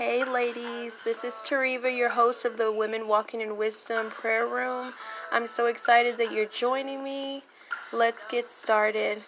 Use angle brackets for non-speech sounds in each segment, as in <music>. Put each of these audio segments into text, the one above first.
Hey, ladies, this is Tariva, your host of the Women Walking in Wisdom Prayer Room. I'm so excited that you're joining me. Let's get started.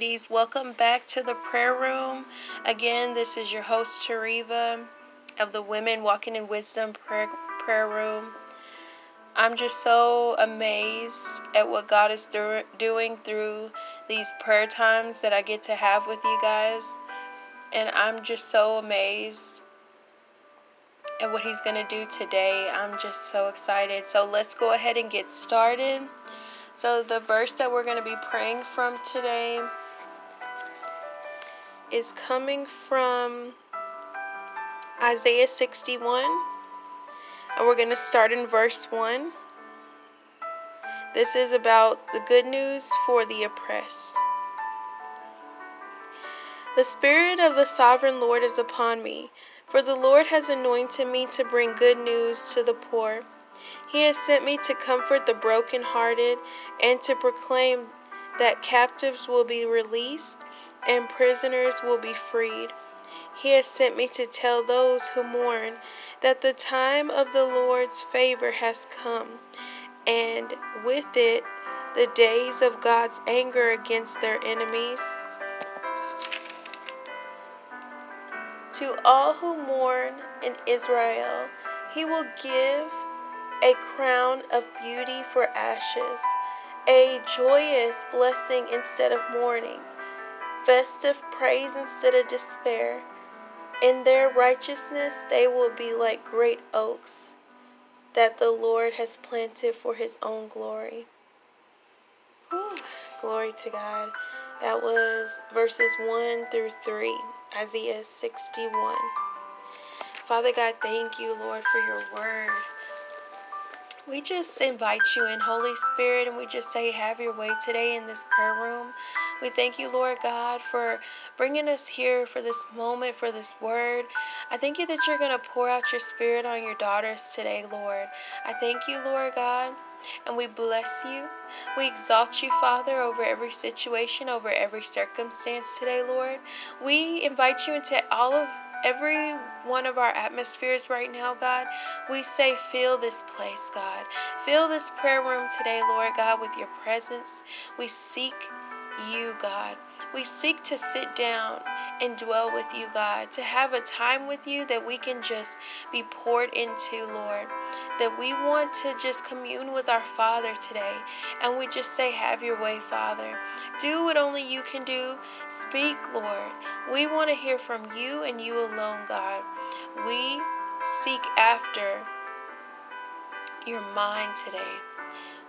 Ladies, welcome back to the prayer room. Again, this is your host, Tariva, of the Women Walking in Wisdom prayer, prayer room. I'm just so amazed at what God is do- doing through these prayer times that I get to have with you guys. And I'm just so amazed at what He's going to do today. I'm just so excited. So let's go ahead and get started. So, the verse that we're going to be praying from today is coming from Isaiah 61. And we're going to start in verse 1. This is about the good news for the oppressed. The Spirit of the Sovereign Lord is upon me, for the Lord has anointed me to bring good news to the poor. He has sent me to comfort the brokenhearted and to proclaim that captives will be released and prisoners will be freed. He has sent me to tell those who mourn that the time of the Lord's favor has come, and with it, the days of God's anger against their enemies. To all who mourn in Israel, he will give a crown of beauty for ashes, a joyous blessing instead of mourning, festive praise instead of despair. In their righteousness they will be like great oaks that the Lord has planted for his own glory. Glory to God. That was verses 1 through 3, Isaiah 61. Father God, thank you, Lord, for your word. We just invite you in, Holy Spirit, and we just say, Have your way today in this prayer room. We thank you, Lord God, for bringing us here for this moment, for this word. I thank you that you're going to pour out your spirit on your daughters today, Lord. I thank you, Lord God. And we bless you. We exalt you, Father, over every situation, over every circumstance today, Lord. We invite you into all of every one of our atmospheres right now, God, we say, fill this place, God. Fill this prayer room today, Lord God, with your presence. We seek you, God. We seek to sit down and dwell with you, God, to have a time with you that we can just be poured into, Lord. That we want to just commune with our Father today. And we just say, Have your way, Father. Do what only you can do. Speak, Lord. We want to hear from you and you alone, God. We seek after your mind today.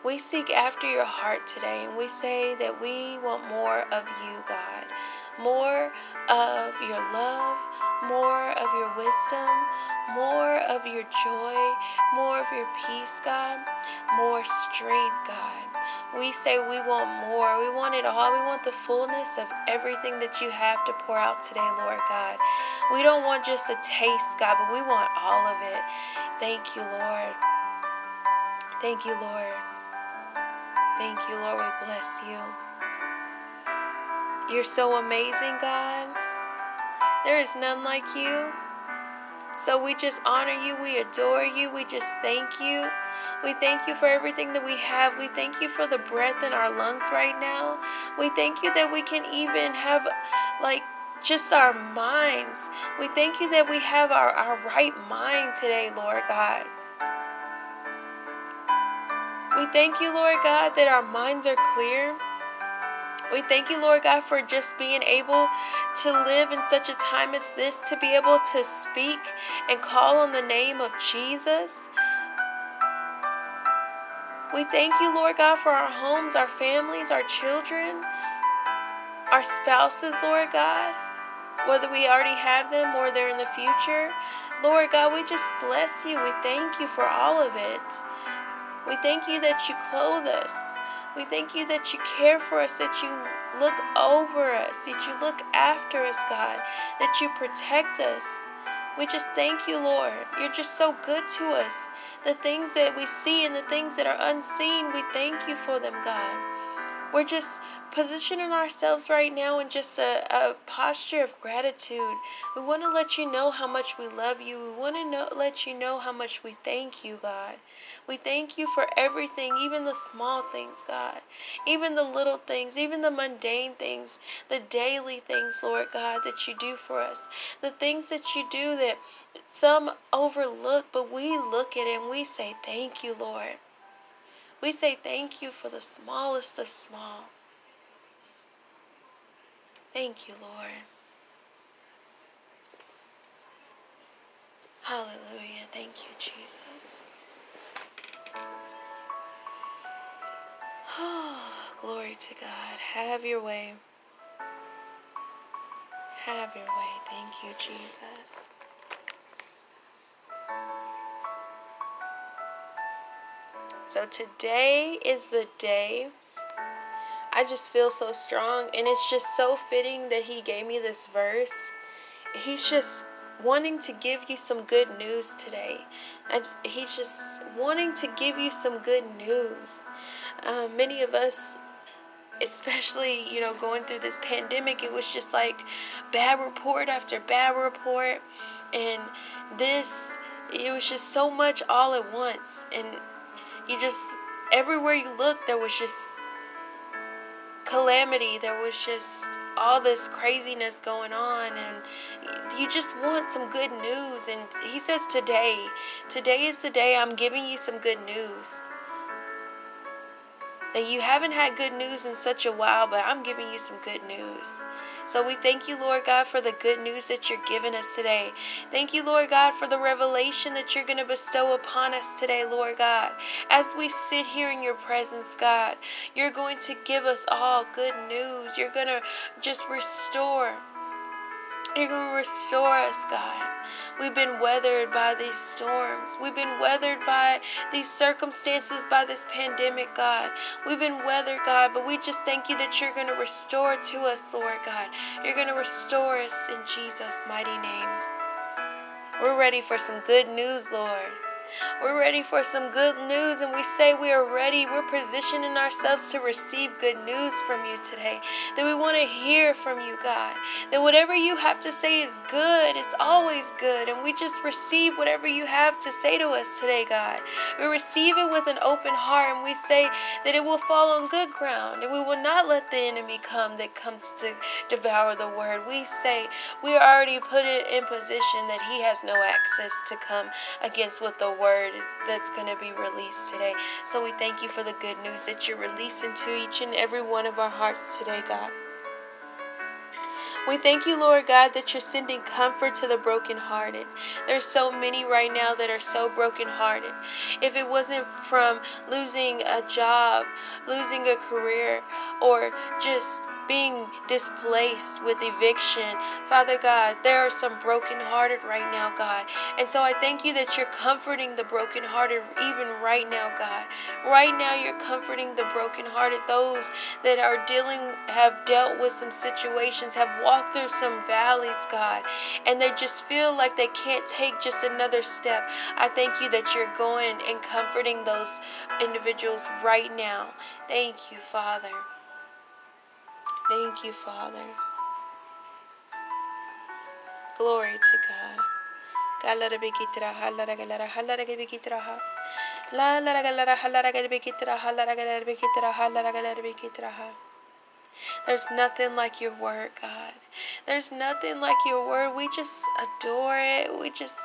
We seek after your heart today, and we say that we want more of you, God. More of your love, more of your wisdom, more of your joy, more of your peace, God, more strength, God. We say we want more. We want it all. We want the fullness of everything that you have to pour out today, Lord God. We don't want just a taste, God, but we want all of it. Thank you, Lord. Thank you, Lord. Thank you, Lord. We bless you. You're so amazing, God. There is none like you. So we just honor you. We adore you. We just thank you. We thank you for everything that we have. We thank you for the breath in our lungs right now. We thank you that we can even have, like, just our minds. We thank you that we have our, our right mind today, Lord God. We thank you, Lord God, that our minds are clear. We thank you, Lord God, for just being able to live in such a time as this, to be able to speak and call on the name of Jesus. We thank you, Lord God, for our homes, our families, our children, our spouses, Lord God, whether we already have them or they're in the future. Lord God, we just bless you. We thank you for all of it. We thank you that you clothe us We thank you that you care for us, that you look over us, that you look after us, God, that you protect us. We just thank you, Lord. You're just so good to us. The things that we see and the things that are unseen, we thank you for them, God. We're just positioning ourselves right now in just a, a posture of gratitude. We want to let you know how much we love you. We want to let you know how much we thank you, God. We thank you for everything, even the small things, God, even the little things, even the mundane things, the daily things, Lord God, that you do for us, the things that you do that some overlook, but we look at it and we say, Thank you, Lord. We say thank you for the smallest of small. Thank you, Lord. Hallelujah. Thank you, Jesus. Oh, <sighs> glory to God. Have your way. Have your way. Thank you, Jesus. So today is the day I just feel so strong. And it's just so fitting that he gave me this verse. He's just wanting to give you some good news today. And he's just wanting to give you some good news. Uh, many of us, especially, you know, going through this pandemic, it was just like bad report after bad report. And this, it was just so much all at once. And you just, everywhere you look, there was just calamity. There was just all this craziness going on, and you just want some good news. And he says, Today, today is the day I'm giving you some good news. That you haven't had good news in such a while, but I'm giving you some good news. So we thank you, Lord God, for the good news that you're giving us today. Thank you, Lord God, for the revelation that you're going to bestow upon us today, Lord God. As we sit here in your presence, God, you're going to give us all good news. You're going to just restore. You're going to restore us, God. We've been weathered by these storms. We've been weathered by these circumstances, by this pandemic, God. We've been weathered, God, but we just thank you that you're going to restore to us, Lord God. You're going to restore us in Jesus' mighty name. We're ready for some good news, Lord. We're ready for some good news, and we say we are ready. We're positioning ourselves to receive good news from you today. That we want to hear from you, God. That whatever you have to say is good, it's always good, and we just receive whatever you have to say to us today, God. We receive it with an open heart, and we say that it will fall on good ground, and we will not let the enemy come that comes to devour the word. We say we are already put it in position that he has no access to come against what the word that's going to be released today. So we thank you for the good news that you're releasing to each and every one of our hearts today, God. We thank you, Lord God, that you're sending comfort to the brokenhearted. There's so many right now that are so brokenhearted. If it wasn't from losing a job, losing a career, or just being displaced with eviction. Father God, there are some brokenhearted right now, God. And so I thank you that you're comforting the brokenhearted even right now, God. Right now, you're comforting the brokenhearted, those that are dealing, have dealt with some situations, have walked through some valleys, God, and they just feel like they can't take just another step. I thank you that you're going and comforting those individuals right now. Thank you, Father. Thank you, Father. Glory to God. There's nothing like your word, God. There's nothing like your word. We just adore it. We just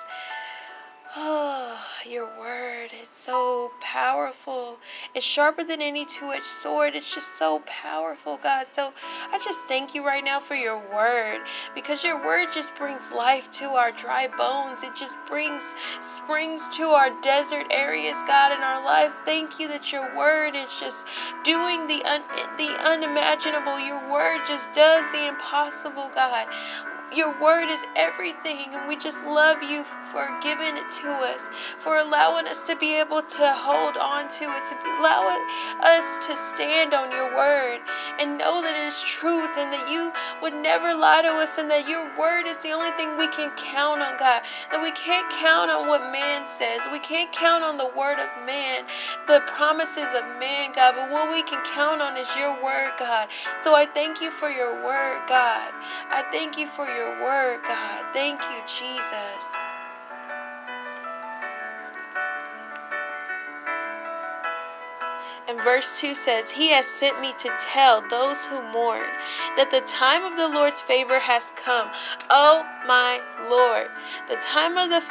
Oh, <sighs> your word is so powerful. It's sharper than any two edged sword. It's just so powerful, God. So I just thank you right now for your word because your word just brings life to our dry bones. It just brings springs to our desert areas, God, in our lives. Thank you that your word is just doing the, un- the unimaginable. Your word just does the impossible, God. Your word is everything, and we just love you for giving it to us, for allowing us to be able to hold on to it, to allow us to stand on your word and know that it is truth and that you would never lie to us and that your word is the only thing we can count on, God. That we can't count on what man says, we can't count on the word of man, the promises of man, God, but what we can count on is your word, God. So I thank you for your word, God. I thank you for your word, God. Thank you, Jesus. And verse 2 says, He has sent me to tell those who mourn that the time of the Lord's favor has come. Oh my Lord, the time of the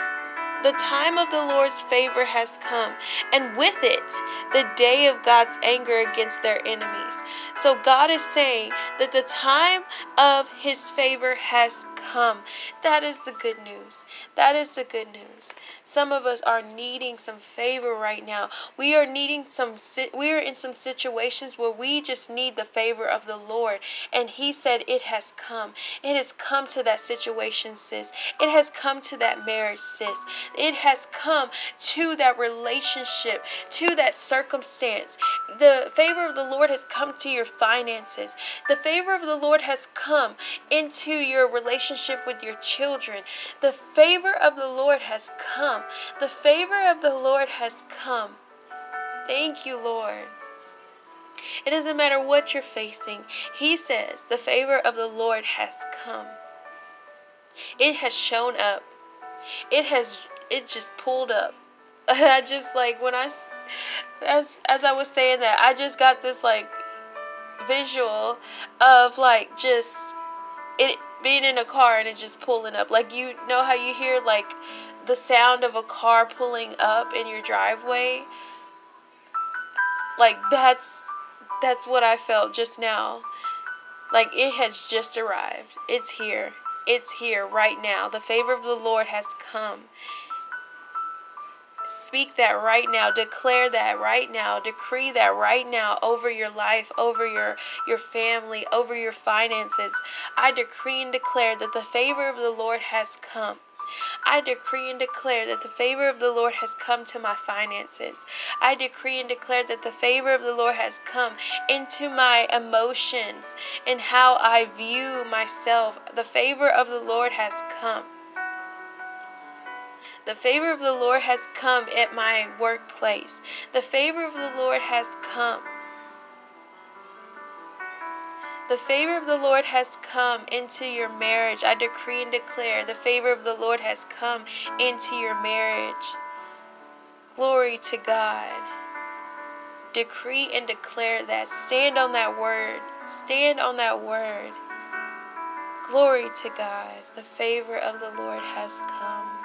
the time of the Lord's favor has come, and with it, the day of God's anger against their enemies. So, God is saying that the time of His favor has come. That is the good news. That is the good news. Some of us are needing some favor right now. We are needing some we are in some situations where we just need the favor of the Lord. And he said it has come. It has come to that situation, sis. It has come to that marriage, sis. It has come to that relationship, to that circumstance. The favor of the Lord has come to your finances. The favor of the Lord has come into your relationship with your children. The favor of the Lord has come. The favor of the Lord has come. Thank you, Lord. It doesn't matter what you're facing. He says the favor of the Lord has come. It has shown up. It has it just pulled up. <laughs> I just like when I as as I was saying that, I just got this like visual of like just it being in a car and it just pulling up. Like you know how you hear like the sound of a car pulling up in your driveway? Like that's that's what I felt just now. Like it has just arrived. It's here. It's here right now. The favor of the Lord has come Speak that right now. Declare that right now. Decree that right now over your life, over your your family, over your finances. I decree and declare that the favor of the Lord has come. I decree and declare that the favor of the Lord has come to my finances. I decree and declare that the favor of the Lord has come into my emotions and how I view myself. The favor of the Lord has come. The favor of the Lord has come at my workplace. The favor of the Lord has come the favor of the Lord has come into your marriage. I decree and declare the favor of the Lord has come into your marriage. Glory to God. Decree and declare that. Stand on that word. Stand on that word. Glory to God. The favor of the Lord has come.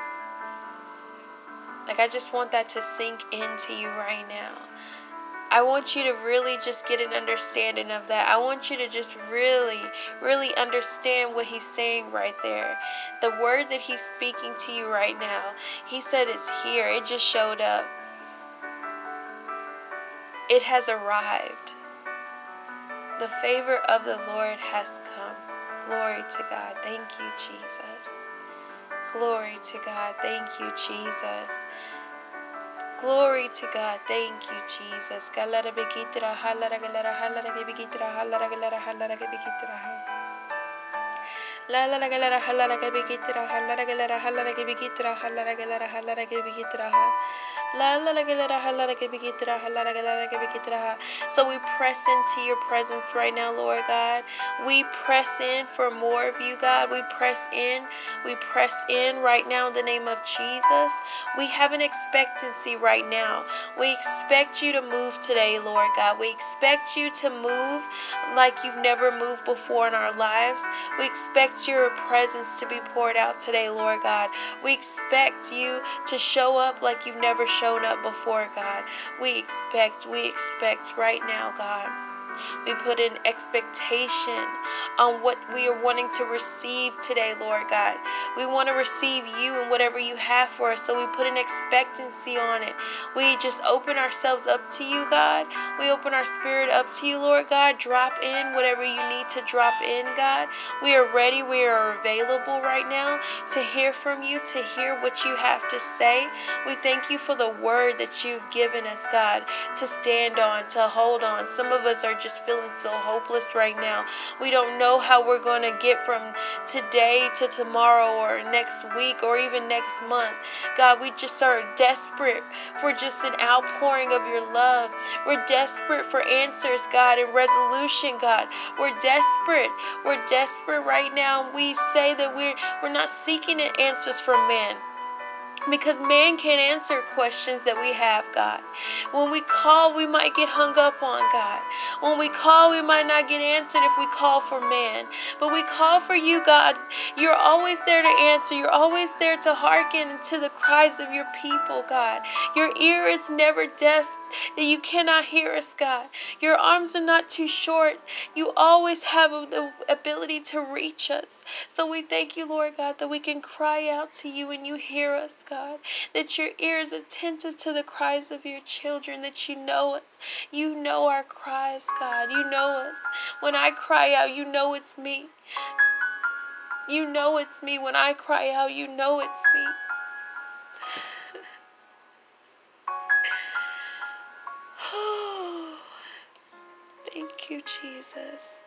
Like, I just want that to sink into you right now. I want you to really just get an understanding of that. I want you to just really, really understand what he's saying right there. The word that he's speaking to you right now, he said it's here, it just showed up. It has arrived. The favor of the Lord has come. Glory to God. Thank you, Jesus. Glory to God. Thank you, Jesus. Glory to God. Thank you, Jesus. La la la galera halara ke bigitra halara galera halara ke bigitra halara galera La la la galera halara ke bigitra halara galera ke bigitra So we press into your presence right now, Lord God. We press in for more of you, God. We press in. We press in right now in the name of Jesus. We have an expectancy right now. We expect you to move today, Lord God. We expect you to move like you've never moved before in our lives. We expect expect your presence to be poured out today, Lord God. We expect you to show up like you've never shown up before, God. We expect, we expect right now, God. We put an expectation on what we are wanting to receive today, Lord God. We want to receive you and whatever you have for us. So we put an expectancy on it. We just open ourselves up to you, God. We open our spirit up to you, Lord God. Drop in whatever you need to drop in, God. We are ready. We are available right now to hear from you, to hear what you have to say. We thank you for the word that you've given us, God, to stand on, to hold on. Some of us are just feeling so hopeless right now. We don't know how we're going to get from today to tomorrow or next week or even next month. God, we just are desperate for just an outpouring of your love. We're desperate for answers, God, and resolution, God. We're desperate. We're desperate right now. We say that we're we're not seeking answers from man because man can't answer questions that we have, God. When we call, we might get hung up on, God. When we call, we might not get answered if we call for man. But we call for you, God. You're always there to answer. You're always there to hearken to the cries of your people, God. Your ear is never deaf that you cannot hear us, God. Your arms are not too short. You always have the ability to reach us. So we thank you, Lord God, that we can cry out to you and you hear us, God. That your ear is attentive to the cries of your children, that you know us. You know our cries, God. You know us. When I cry out, you know it's me. You know it's me. When I cry out, you know it's me. You, Jesus.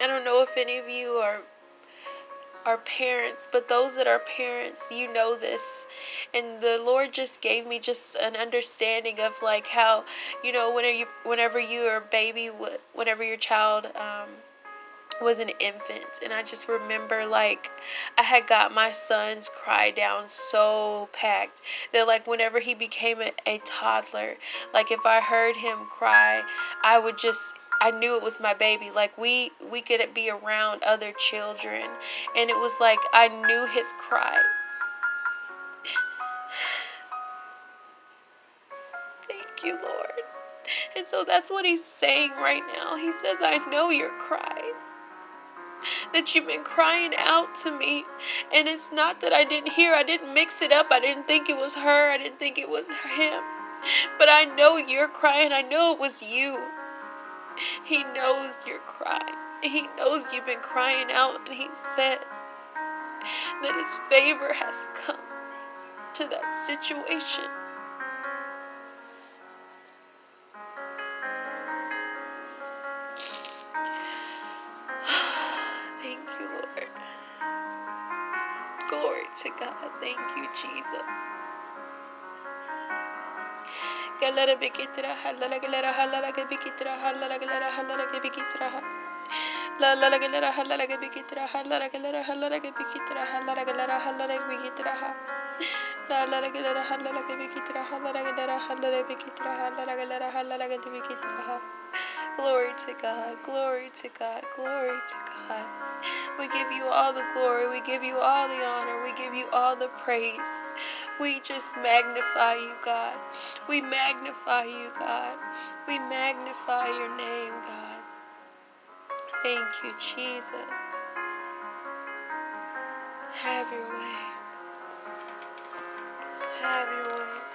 I don't know if any of you are are parents, but those that are parents, you know this. And the Lord just gave me just an understanding of like how, you know, whenever you whenever you are a baby, whenever your child um, was an infant and I just remember like I had got my son's cry down so packed that like whenever he became a, a, toddler like if I heard him cry I would just I knew it was my baby. Like we we could be around other children and it was like I knew his cry. <sighs> Thank you Lord. And so that's what he's saying right now. He says, I know your cry that you've been crying out to me. And it's not that I didn't hear, I didn't mix it up. I didn't think it was her, I didn't think it was him. But I know you're crying, I know it was you. He knows you're crying. He knows you've been crying out, and He says that His favor has come to that situation. God. Thank you, Jesus. Bikitra halala galera halala bikitra halala galera halala bikitra la la la galera halala bikitra halala galera halala bikitra halala galera halala bikitra la la la galera halala bikitra halala galera halala bikitra halala galera halala bikitra Glory to God, glory to God, glory to God. We give you all the glory, we give you all the honor, we give you all the praise. We just magnify you, God. We magnify you, God. We magnify your name, God. Thank you, Jesus. Have your way. Have your way.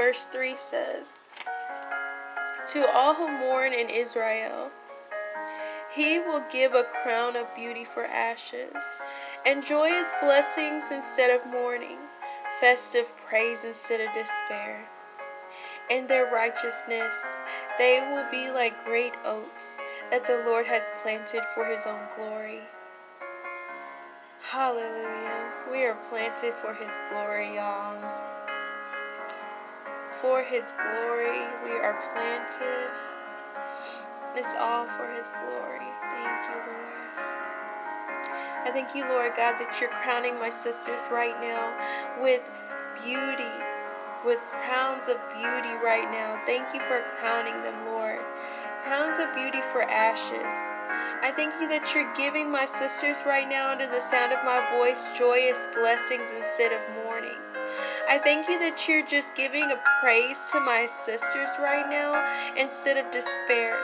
Verse 3 says, To all who mourn in Israel, he will give a crown of beauty for ashes, and joyous blessings instead of mourning, festive praise instead of despair. In their righteousness, they will be like great oaks that the Lord has planted for his own glory. Hallelujah. We are planted for his glory, y'all for His glory. We are planted. It's all for His glory. Thank you, Lord. I thank you, Lord God, that you're crowning my sisters right now with beauty, with crowns of beauty right now. Thank you for crowning them, Lord. Crowns of beauty for ashes I thank you that you're giving my sisters right now, under the sound of my voice, joyous blessings instead of mourning. I thank you that you're just giving a praise to my sisters right now instead of despair.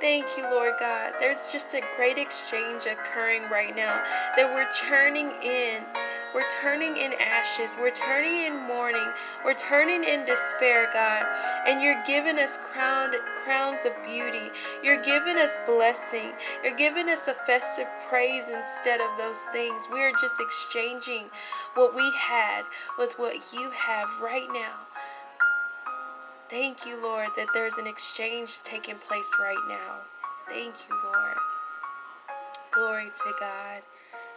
Thank you, Lord God. There's just a great exchange occurring right now that we're turning in we're turning in ashes. We're turning in mourning. We're turning in despair, God. And you're giving us crowned, crowns of beauty. You're giving us blessing. You're giving us a festive praise instead of those things. We are just exchanging what we had with what you have right now. Thank you, Lord, that there's an exchange taking place right now. Thank you, Lord. Glory to God.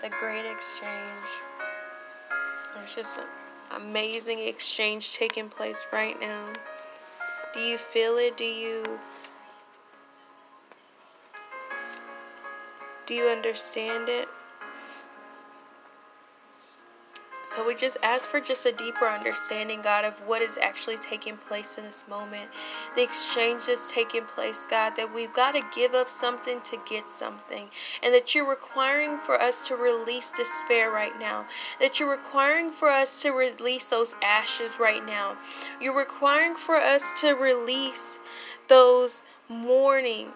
the great exchange. There's just an amazing exchange taking place right now. Do you feel it? Do you do you understand it? We just ask for just a deeper understanding, God, of what is actually taking place in this moment. The exchange that's taking place, God, that we've got to give up something to get something. And that you're requiring for us to release despair right now. That you're requiring for us to release those ashes right now. You're requiring for us to release those mourning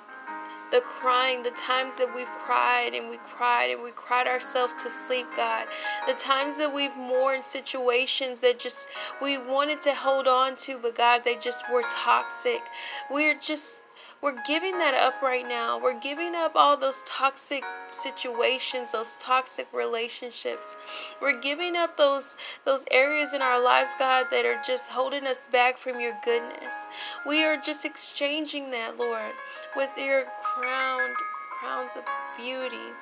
the crying, the times that we've cried and we cried and we cried ourselves to sleep, God. The times that we've mourned situations that just we wanted to hold on to, but God, they just were toxic. We're just we're giving that up right now. We're giving up all those toxic situations, those toxic relationships. We're giving up those those areas in our lives, God, that are just holding us back from your goodness. We are just exchanging that, Lord, with your crowned crowns of beauty.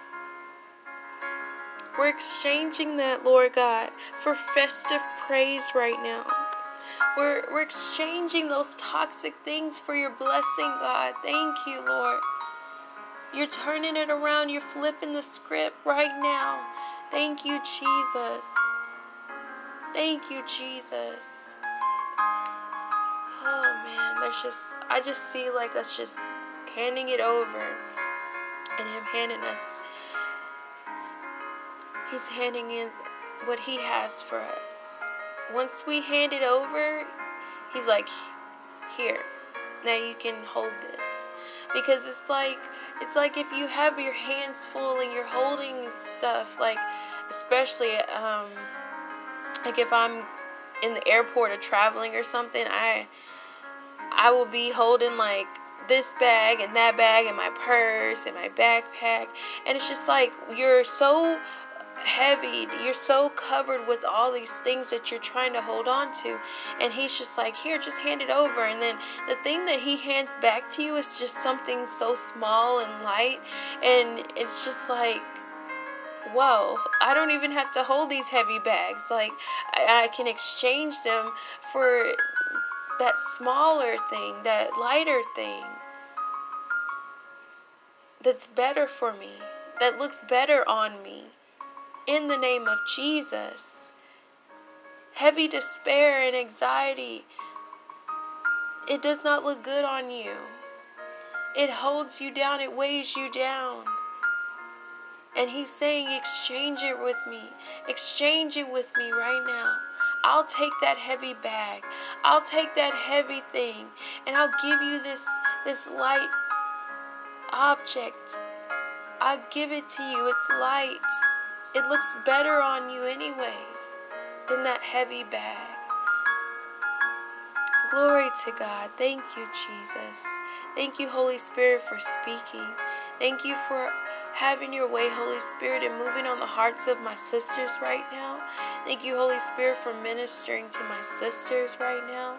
We're exchanging that, Lord God, for festive praise right now. We're, we're exchanging those toxic things for your blessing, God. Thank you, Lord. You're turning it around. You're flipping the script right now. Thank you, Jesus. Thank you, Jesus. Oh man, there's just I just see like us just handing it over and him handing us he's handing in what he has for us once we hand it over, he's like, here, now you can hold this. Because it's like it's like if you have your hands full and you're holding stuff, like especially um like if I'm in the airport or traveling or something, I I will be holding like this bag and that bag and my purse and my backpack and it's just like you're so heavy. You're so covered with all these things that you're trying to hold on to. And he's just like, here, just hand it over. And then the thing that he hands back to you is just something so small and light. And it's just like, whoa, I don't even have to hold these heavy bags. Like, I, I can exchange them for that smaller thing, that lighter thing that's better for me, that looks better on me in the name of Jesus. Heavy despair and anxiety, it does not look good on you. It holds you down, it weighs you down. And he's saying, Exchange it with me. Exchange it with me right now. I'll take that heavy bag. I'll take that heavy thing and I'll give you this this light object. I'll give it to you. It's light. It looks better on you, anyways, than that heavy bag. Glory to God. Thank you, Jesus. Thank you, Holy Spirit, for speaking. Thank you for having your way, Holy Spirit, and moving on the hearts of my sisters right now. Thank you, Holy Spirit, for ministering to my sisters right now.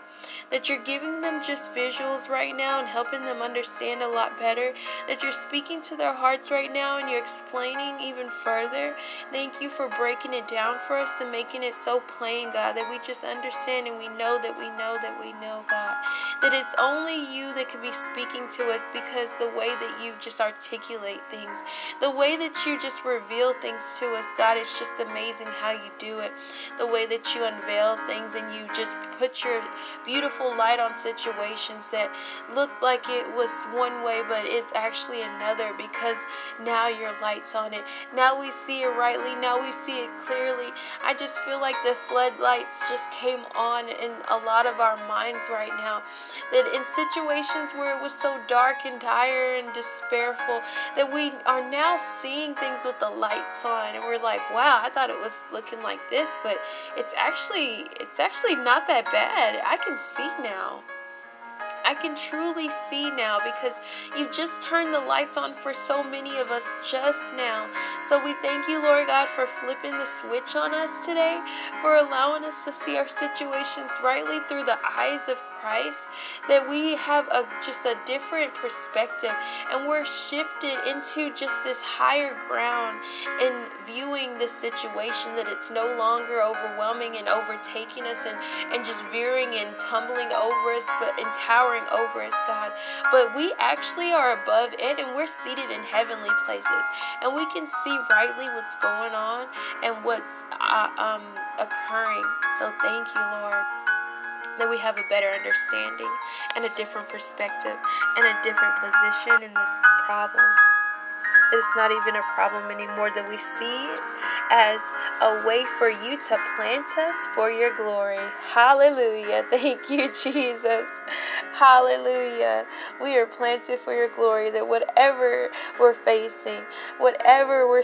That you're giving them just visuals right now and helping them understand a lot better. That you're speaking to their hearts right now and you're explaining even further. Thank you for breaking it down for us and making it so plain, God, that we just understand and we know that we know that we know, God. That it's only you that can be speaking to us because the way that you just articulate things the way that you just reveal things to us, God, it's just amazing how you do it. The way that you unveil things and you just put your beautiful light on situations that looked like it was one way, but it's actually another because now your light's on it. Now we see it rightly. Now we see it clearly. I just feel like the floodlights just came on in a lot of our minds right now. That in situations where it was so dark and dire and despairful, that we are now seeing things with the lights on and we're like, wow, I thought it was looking like this, but it's actually it's actually not that bad. I can see now. I can truly see now because you just turned the lights on for so many of us just now. So we thank you, Lord God, for flipping the switch on us today, for allowing us to see our situations rightly through the eyes of Christ, that we have a just a different perspective and we're shifted into just this higher ground in viewing this situation that it's no longer overwhelming and overtaking us and, and just veering and tumbling over us, but in towering over us, God. But we actually are above it and we're seated in heavenly places and we can see rightly what's going on and what's uh, um, occurring. So thank you, Lord that we have a better understanding and a different perspective and a different position in this problem. That it's not even a problem anymore, that we see it as a way for you to plant us for your glory. Hallelujah. <laughs> Thank you, Jesus. Hallelujah. We are planted for your glory, that whatever we're facing, whatever we're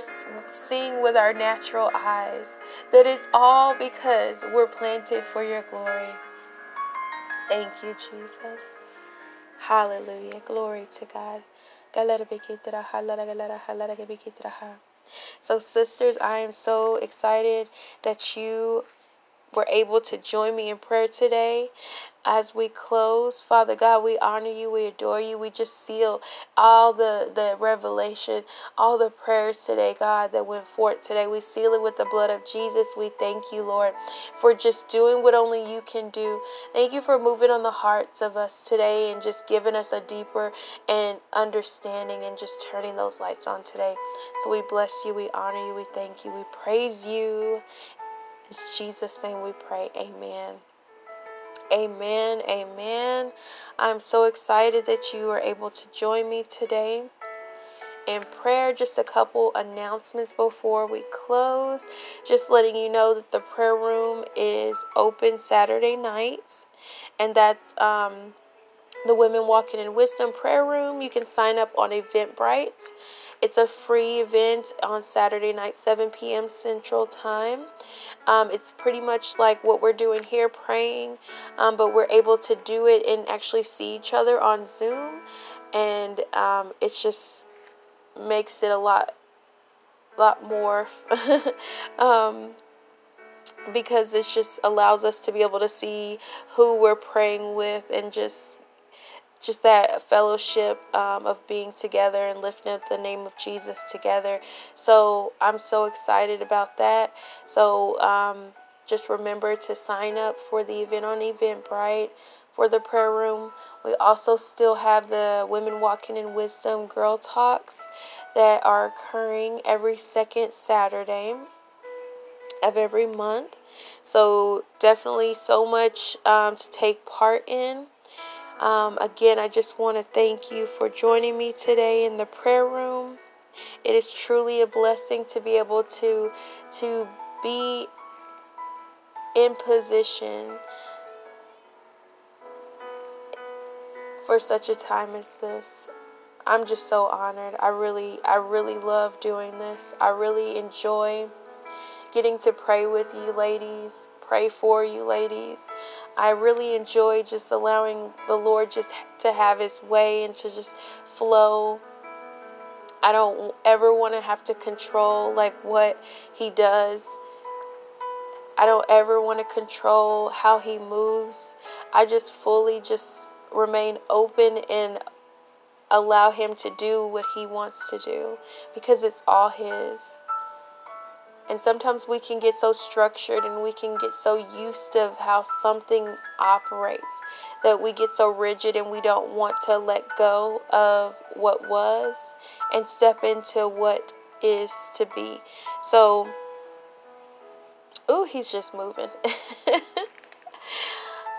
seeing with our natural eyes, that it's all because we're planted for your glory. Thank you, Jesus. Hallelujah. Glory to God. So, sisters, I am so excited that you were able to join me in prayer today as we close, Father God, we honor you, we adore you. We just seal all the, the revelation, all the prayers today, God, that went forth today. We seal it with the blood of Jesus. We thank you, Lord, for just doing what only you can do. Thank you for moving on the hearts of us today and just giving us a deeper and understanding and just turning those lights on today. So we bless you, we honor you, we thank you, we praise you. In Jesus' name we pray. Amen. Amen. Amen. I'm so excited that you are able to join me today in prayer. Just a couple announcements before we close. Just letting you know that the prayer room is open Saturday nights, and that's um, the Women Walking in Wisdom prayer room. You can sign up on Eventbrite. It's a free event on Saturday night, 7 p.m. Central Time. Um, it's pretty much like what we're doing here, praying, um, but we're able to do it and actually see each other on Zoom, and um, it just makes it a lot, lot more. <laughs> Um, because it just allows us to be able to see who we're praying with and just just that fellowship um, of being together and lifting up the name of Jesus together. So I'm so excited about that. So um, just remember to sign up for the event on Eventbrite for the prayer room. We also still have the Women Walking in Wisdom Girl Talks that are occurring every second Saturday of every month. So definitely so much um, to take part in. Um, again, I just want to thank you for joining me today in the prayer room. It is truly a blessing to be able to to be in position for such a time as this. I'm just so honored. I really I really love doing this. I really enjoy getting to pray with you ladies, pray for you ladies. I really enjoy just allowing the Lord just to have his way and to just flow I don't ever want to have to control like what he does. I don't ever want to control how he moves. I just fully just remain open and allow him to do what he wants to do because it's all his. And sometimes we can get so structured and we can get so used to how something operates that we get so rigid and we don't want to let go of what was and step into what is to be. So, oh, he's just moving. <laughs>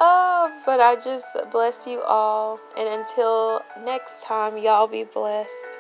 oh, but I just bless you all. And until next time, y'all be blessed.